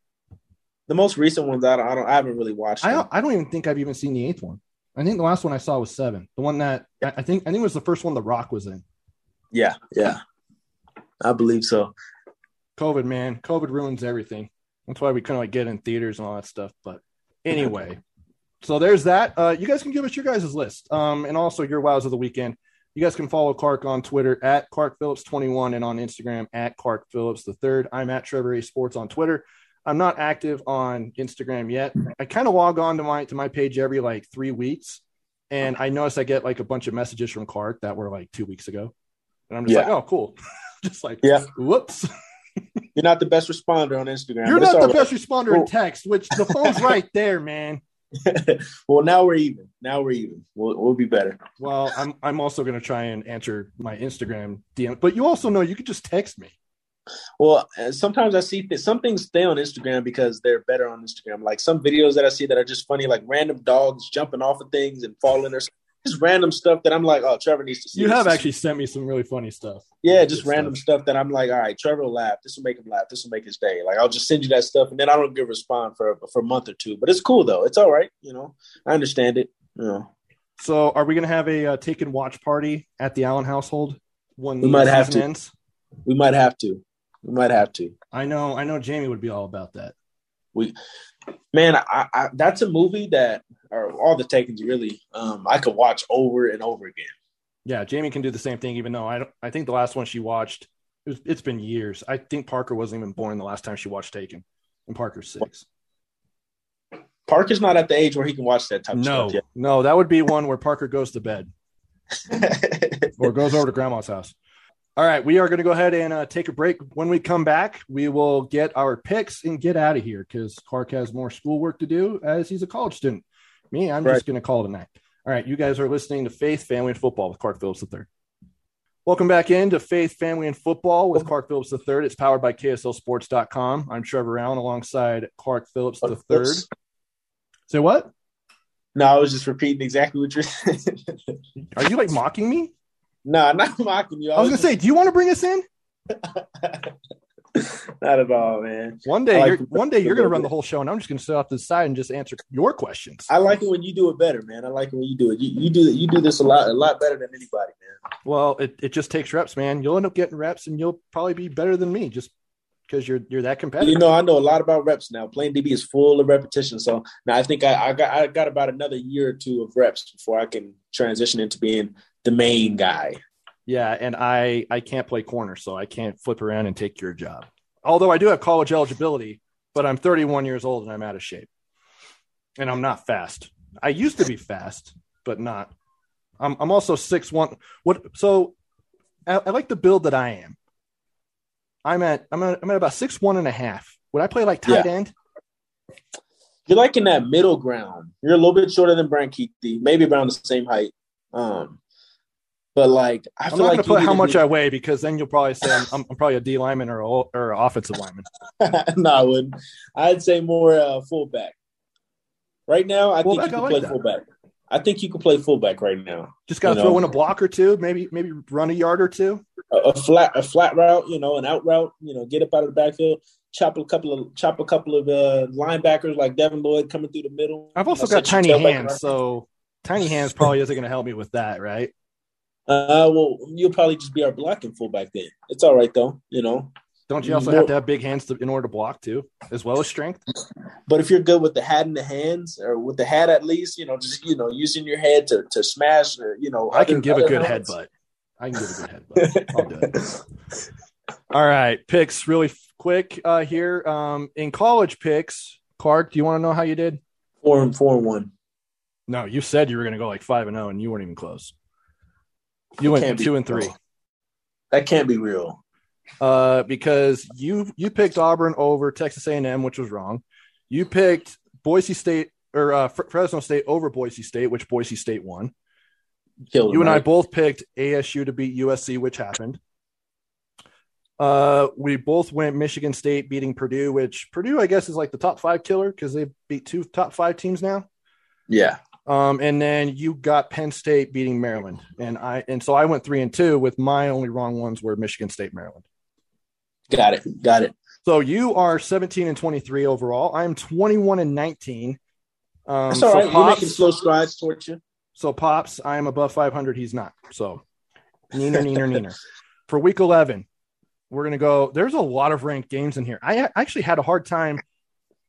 The most recent ones I don't I, don't, I haven't really watched. I don't, I don't even think I've even seen the eighth one. I think the last one I saw was seven. The one that I think I think it was the first one The Rock was in. Yeah, yeah, I believe so. COVID, man, COVID ruins everything. That's why we couldn't like get in theaters and all that stuff. But anyway, (laughs) so there's that. Uh, you guys can give us your guys' list, um, and also your wows of the weekend. You guys can follow Clark on Twitter at Clark Phillips 21 and on Instagram at Clark Phillips the third. I'm at Trevor A Sports on Twitter. I'm not active on Instagram yet. I kind of log on to my to my page every like three weeks, and I notice I get like a bunch of messages from Clark that were like two weeks ago, and I'm just yeah. like, oh, cool. (laughs) just like, yeah, whoops. (laughs) You're not the best responder on Instagram. You're not the right. best responder cool. in text, which the phone's (laughs) right there, man. well, now we're even. Now we're even. We'll, we'll be better. Well, I'm I'm also going to try and answer my Instagram DM, but you also know you could just text me. Well, uh, sometimes I see th- some things stay on Instagram because they're better on Instagram. Like some videos that I see that are just funny, like random dogs jumping off of things and falling or just random stuff that I'm like, oh, Trevor needs to see. You have actually sent me some really funny stuff. Yeah, just random stuff. stuff. that I'm like, all right, Trevor will laugh. This will make him laugh. This will make his day. Like I'll just send you that stuff, and then I don't get a response for for a month or two. But it's cool though. It's all right. You know, I understand it. You know. So, are we going to have a uh, take and watch party at the Allen household when we might have to? Ends? We might have to. We might have to. I know. I know. Jamie would be all about that. We, man, I, I, that's a movie that, or all the Takens really, um, I could watch over and over again. Yeah, Jamie can do the same thing. Even though I don't, I think the last one she watched, it was, it's been years. I think Parker wasn't even born the last time she watched Taken, and Parker's six. Parker's not at the age where he can watch that type no, of stuff yet. No, that would be one where Parker goes to bed (laughs) or goes over to grandma's house. All right, we are going to go ahead and uh, take a break. When we come back, we will get our picks and get out of here because Clark has more schoolwork to do as he's a college student. Me, I'm right. just going to call it a night. All right, you guys are listening to Faith, Family, and Football with Clark Phillips III. Welcome back into Faith, Family, and Football with Clark Phillips III. It's powered by KSLSports.com. I'm Trevor Allen alongside Clark Phillips III. Say what? No, I was just repeating exactly what you're saying. (laughs) Are you like mocking me? No, nah, (laughs) not mocking you. I, I was, gonna say, do you want to bring us in? (laughs) not at all, man. One day, like you're, one day you're gonna run the whole show, and I'm just gonna sit off to the side and just answer your questions. I like it when you do it better, man. I like it when you do it. You, you do you do this a lot, a lot better than anybody, man. Well, it, it just takes reps, man. You'll end up getting reps, and you'll probably be better than me just because you're you're that competitive. You know, I know a lot about reps now. Playing DB is full of repetition, so now I think I, I got I got about another year or two of reps before I can transition into being the main guy. Yeah, and I I can't play corner, so I can't flip around and take your job. Although I do have college eligibility, but I'm 31 years old and I'm out of shape, and I'm not fast. I used to be fast, but not. I'm I'm also six one. What so? I, I like the build that I am. I'm at I'm at, I'm at about six one and a half. Would I play like tight yeah. end? You're like in that middle ground. You're a little bit shorter than Brant Kuithe, maybe around the same height. Um, but like, I am feel not like going to put how much I weigh because then you'll probably say I'm, I'm, I'm probably a D lineman or or offensive lineman. (laughs) no, I wouldn't. I'd say more uh, fullback. Right now, I fullback, think you can like play that. fullback. I think you can play fullback right now. Just got to throw know? in a block or two, maybe maybe run a yard or two. A, a, flat a flat route, you know, an out route, you know, get up out of the backfield, chop a couple of chop a couple of uh, linebackers like Devin Lloyd coming through the middle. I've also got tiny hands, so tiny hands probably isn't going to help me with that, right? Uh, well, you'll probably just be our blocking fullback then. It's all right though, you know. Don't you also More, have to have big hands to, in order to block too, as well as strength? But if you're good with the hat in the hands, or with the hat at least, you know, just you know, using your head to to smash, or, you know, I other, can give a good hands. headbutt. I can give a good headbutt. I'll do it. All right, picks really quick uh, here. Um, in college picks, Clark, do you want to know how you did? Four and four and one. No, you said you were going to go like five and zero, oh, and you weren't even close. You went two and three. That can't be real. Uh, because you you picked Auburn over Texas A&M, which was wrong. You picked Boise State or uh, Fresno State over Boise State, which Boise State won. Killed you and right? I both picked ASU to beat USC, which happened. Uh, we both went Michigan State beating Purdue, which Purdue, I guess, is like the top five killer because they beat two top five teams now. Yeah. Um, and then you got Penn State beating Maryland, and I and so I went three and two with my only wrong ones were Michigan State, Maryland. Got it. Got it. So you are 17 and 23 overall. I'm 21 and 19. Um, That's all so right. We're making slow strides towards you. so Pops, I am above 500. He's not. So neener, neener, neener. For week 11, we're to go. There's a lot of ranked games in here. I actually had a hard time.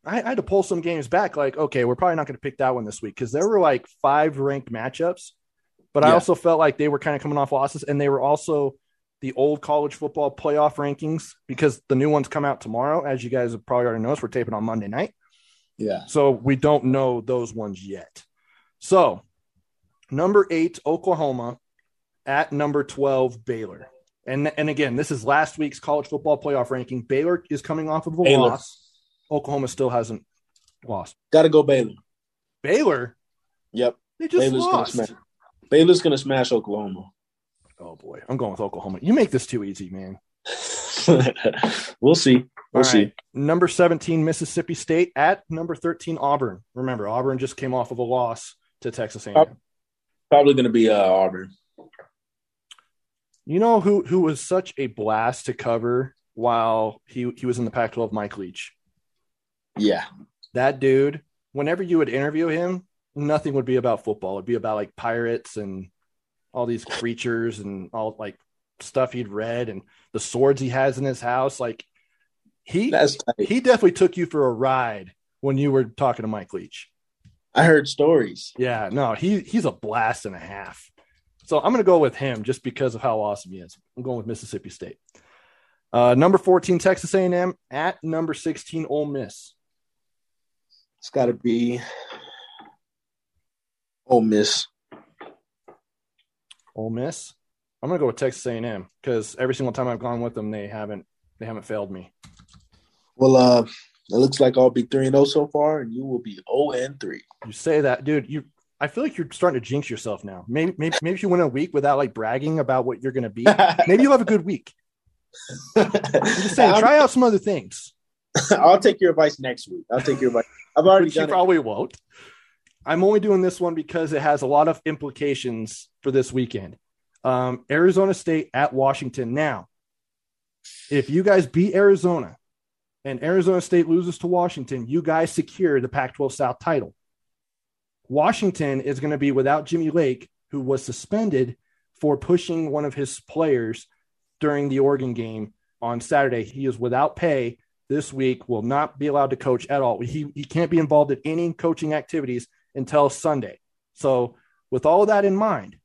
I, I had to pull some games back. Like, okay, we're probably not going to pick that one this week because there were like five ranked matchups. But I also felt like they were kind of coming off losses, and they were also the old college football playoff rankings because the new ones come out tomorrow. As you guys have probably already noticed, we're taping on Monday night. Yeah. So we don't know those ones yet. So number eight, Oklahoma at number 12, Baylor. And, and again, this is last week's college football playoff ranking. Baylor is coming off of a Baylor. loss. Oklahoma still hasn't lost. Got to go Baylor. Baylor, Yep. they just Baylor's gonna lost. smash. Baylor's gonna smash Oklahoma. Oh boy, I'm going with Oklahoma. You make this too easy, man. (laughs) we'll see. We'll see. Number 17, Mississippi State at number 13, Auburn. Remember, Auburn just came off of a loss to Texas A&M. Probably gonna be uh, Auburn. You know who who was such a blast to cover while he he was in the Pac-12? Mike Leach. Yeah. That dude. Whenever you would interview him, nothing would be about football. It'd be about like pirates and all these creatures and all like stuff he'd read and the swords he has in his house. Like he he definitely took you for a ride when you were talking to Mike Leach. I heard stories. Yeah, no, he he's a blast and a half. So I'm going to go with him just because of how awesome he is. I'm going with Mississippi State. Uh, number 14, Texas A&M at number 16, Ole Miss. It's got to be Ole Miss. Ole Miss. I'm going to go with Texas A&M because every single time I've gone with them, they haven't they haven't failed me. Well, uh, it looks like I'll be three and zero so far, and you will be zero and three. You say that, dude. You, I feel like you're starting to jinx yourself now. Maybe maybe maybe if you win a week without like bragging about what you're going to be, (laughs) maybe you'll have a good week. (laughs) I'm just saying, try out some other things. I'll take your advice next week. I'll take your advice. I've already which you it. probably won't. I'm only doing this one because it has a lot of implications for this weekend. Um, Arizona State at Washington. Now, if you guys beat Arizona and Arizona State loses to Washington, you guys secure the Pac 12 South title. Washington is going to be without Jimmy Lake, who was suspended for pushing one of his players during the Oregon game on Saturday. He is without pay this week, will not be allowed to coach at all. He, he can't be involved in any coaching activities until Sunday. So, with all of that in mind,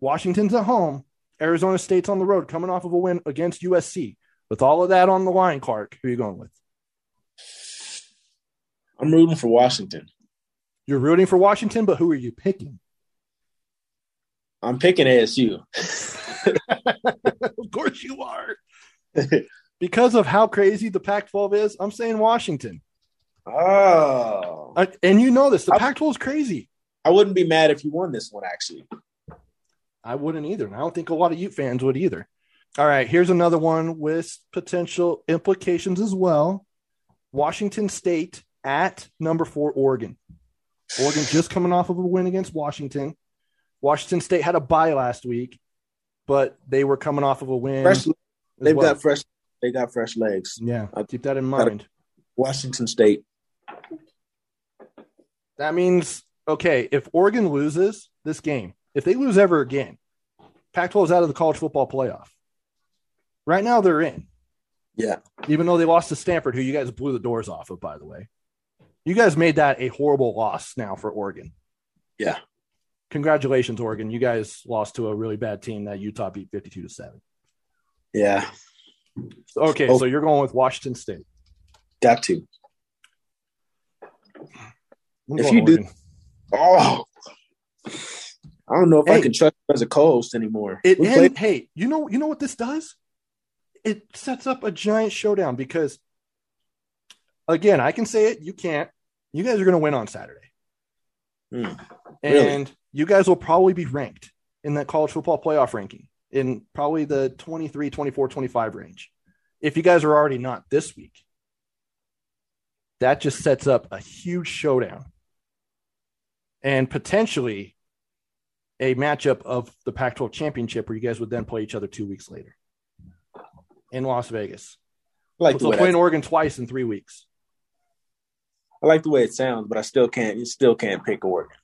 Washington's at home, Arizona State's on the road coming off of a win against USC. With all of that on the line, Clark, who are you going with? I'm rooting for Washington. You're rooting for Washington, but who are you picking? I'm picking ASU. (laughs) of course you are. (laughs) because of how crazy the Pac 12 is, I'm saying Washington. Oh, Uh, and you know this, the Pac 12 is crazy. I wouldn't be mad if you won this one. Actually, I wouldn't either. And I don't think a lot of Ute fans would either. All right, here's another one with potential implications as well. Washington State at number four, Oregon. Oregon just coming off of a win against Washington. Washington State had a bye last week, but they were coming off of a win. fresh, they've well. got fresh. They got fresh legs. yeah, I- keep that in mind. Washington State. That means okay, if Oregon loses this game, if they lose ever again, Pac-12 is out of the college football playoff. Right now, they're in. Yeah, even though they lost to Stanford, who you guys blew the doors off of, by the way. You guys made that a horrible loss now for Oregon. Yeah. Congratulations, Oregon. You guys lost to a really bad team that Utah beat 52 to 7. yeah. Okay, Oh. so you're going with Washington State. Got to. I'm If you do- Oh, I don't know if Hey. I can trust you as a co-host anymore. It and, played- hey, you know you know what this does? It sets up a giant showdown because again, I can say it, you can't. You guys are going to win on Saturday. Hmm. Really? And you guys will probably be ranked in that college football playoff ranking in probably the 23, 24, 25 range. If you guys are already not this week, that just sets up a huge showdown. and potentially a matchup of the Pac 12 championship where you guys would then play each other two weeks later in Las Vegas. I like so playing Oregon twice in three weeks. I like the way it sounds, but I still can't. You still can't pick Oregon.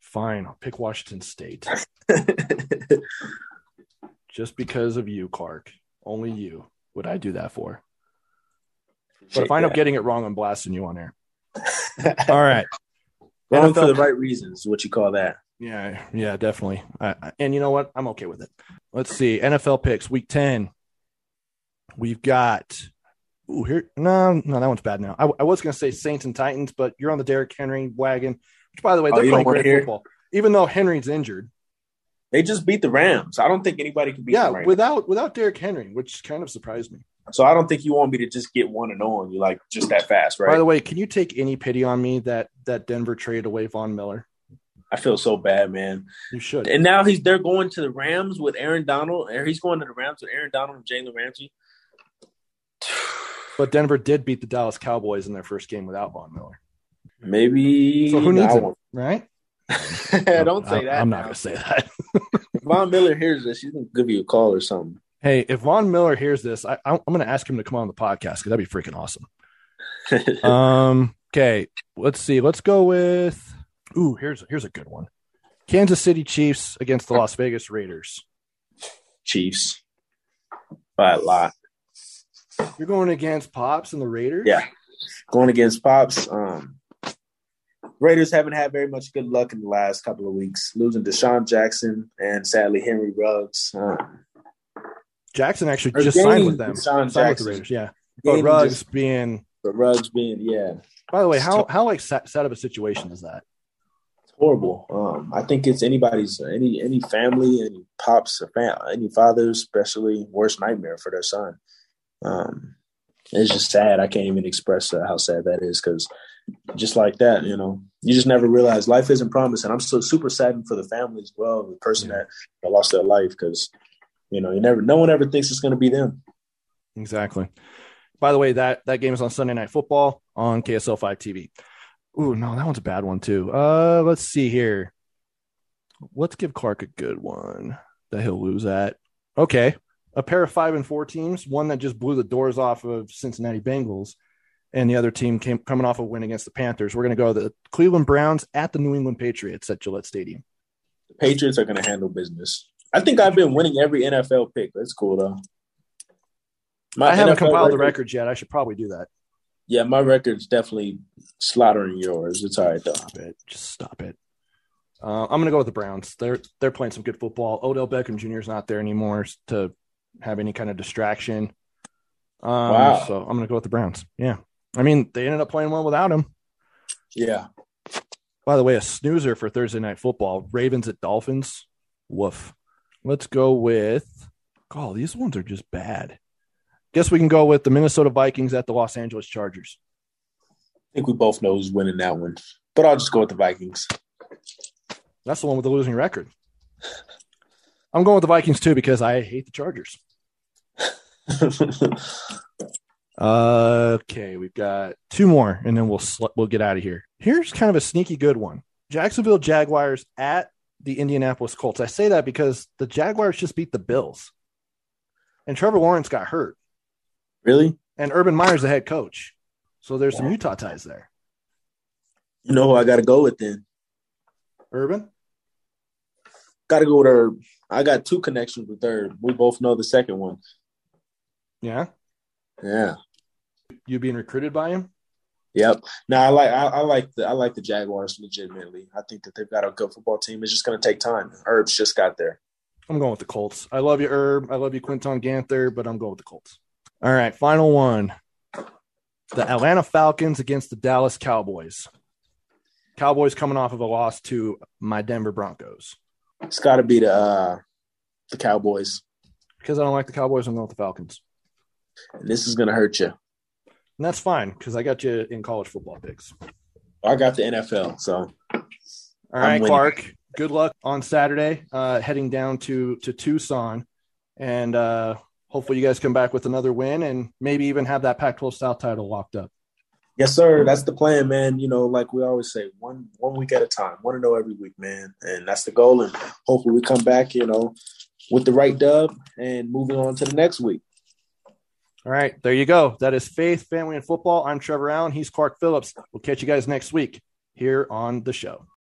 Fine, I'll pick Washington State (laughs) just because of you, Clark. Only you would I do that for. But if I end up getting it wrong, I'm blasting you on air. (laughs) All right. wrong for the right reasons, what you call that? Yeah, yeah, definitely. I, I- and you know what? I'm okay with it. Let's see. NFL picks week 10. We've got Ooh, here no, no, that one's bad now. I, I was going to say Saints and Titans, but you're on the Derrick Henry wagon, which by the way, Oh, they're you playing great hear? football. Even though Henry's injured. They just beat the Rams. I don't think anybody can beat yeah, right without without Derrick Henry, which kind of surprised me. So I don't think you want me to just get one and on you like just that fast, right? By the way, can you take any pity on me that that Denver traded away Von Miller? I feel so bad, man. You should. And now he's they're going to the Rams with Aaron Donald, or he's going to the Rams with Aaron Donald and Jalen Ramsey. But Denver did beat the Dallas Cowboys in their first game without Von Miller. Maybe So who needs I him, right? (laughs) don't say that. I'm not going to say that. If Von Miller hears this, he's gonna give you a call or something. Hey, if Von Miller hears this, I, I'm going to ask him to come on the podcast because that'd be freaking awesome. (laughs) Um. Okay. Let's see. Let's go with. Ooh, here's here's a good one. Kansas City Chiefs against the Las Vegas Raiders. Chiefs by a lot. You're going against Pops and the Raiders. Yeah, going against Pops. Um, Raiders haven't had very much good luck in the last couple of weeks, losing DeSean Jackson and sadly Henry Ruggs. Um, Jackson actually just signed with them. DeSean Signed with the Raiders. Yeah. But Ruggs just- being. but Ruggs being yeah, By the way, how how like sad, sad of a situation is that? it's horrible. Um, I think it's anybody's any any family, any pops, or any fathers, especially worst nightmare for their son. Um, it's just sad. I can't even express uh, how sad that is because just like that, you know, you just never realize life isn't promised. And I'm so super saddened for the family as well, the person that that lost their life because you know you never, no one ever thinks it's going to be them. Exactly. By the way, that that game is on Sunday Night Football on KSL five TV. Ooh, no, that one's a bad one too. Uh, let's see here. Let's give Clark a good one that he'll lose at. Okay, a pair of five and four teams. One that just blew the doors off of Cincinnati Bengals, and the other team came coming off a win against the Panthers. We're going to go the Cleveland Browns at the New England Patriots at Gillette Stadium. The Patriots are going to handle business. I think I've been winning every NFL pick. That's cool though. My I haven't NFL compiled the records yet. I should probably do that. Yeah, my record's definitely slaughtering yours. It's all right though. Stop it. Just stop it. Uh, I'm going to go with the Browns. They're they're playing some good football. Odell Beckham Jr. is not there anymore to have any kind of distraction. Um, Wow. So I'm going to go with the Browns. Yeah. I mean, they ended up playing well without him. Yeah. By the way, a snoozer for Thursday night football. Ravens at Dolphins. Woof. Let's go with. Oh, these ones are just bad. Guess we can go with the Minnesota Vikings at the Los Angeles Chargers. I think we both know who's winning that one. But I'll just go with the Vikings. That's the one with the losing record. I'm going with the Vikings too because I hate the Chargers. (laughs) Uh, okay, we've got two more, and then we'll sl- we'll get out of here. Here's kind of a sneaky good one: Jacksonville Jaguars at the Indianapolis Colts. I say that because the Jaguars just beat the Bills, and Trevor Lawrence got hurt, really? and Urban Meyer's the head coach. So there's some Utah ties there. You know who I got to go with then? Urban, Got to go with Urb. I got two connections with Urb. We both know the second one. yeah, Yeah. You being recruited by him. Yep. No, I like I, I like the I like the Jaguars legitimately. I think that they've got a good football team. It's just going to take time. Urb's just got there. I'm going with the Colts. I love you, Herb. I love you, Quinton Ganther, but I'm going with the Colts. All right, final one. The Atlanta Falcons against the Dallas Cowboys. Cowboys coming off of a loss to my Denver Broncos. It's got to be the uh, the Cowboys, Because I don't like the Cowboys, I'm going with the Falcons. and this is going to hurt you. And that's fine because I got you in college football picks. I got the NFL, so All right. Clark. Good luck on Saturday, uh, heading down to to Tucson, and uh, hopefully you guys come back with another win and maybe even have that Pac-12 South title locked up. Yes, sir. That's the plan, man. You know, like we always say, one one week at a time. Want to know every week, man, and that's the goal. And hopefully, we come back, you know, with the right dub and moving on to the next week. All right, there you go. That is Faith, Family, and Football. I'm Trevor Allen. He's Clark Phillips. We'll catch you guys next week here on the show.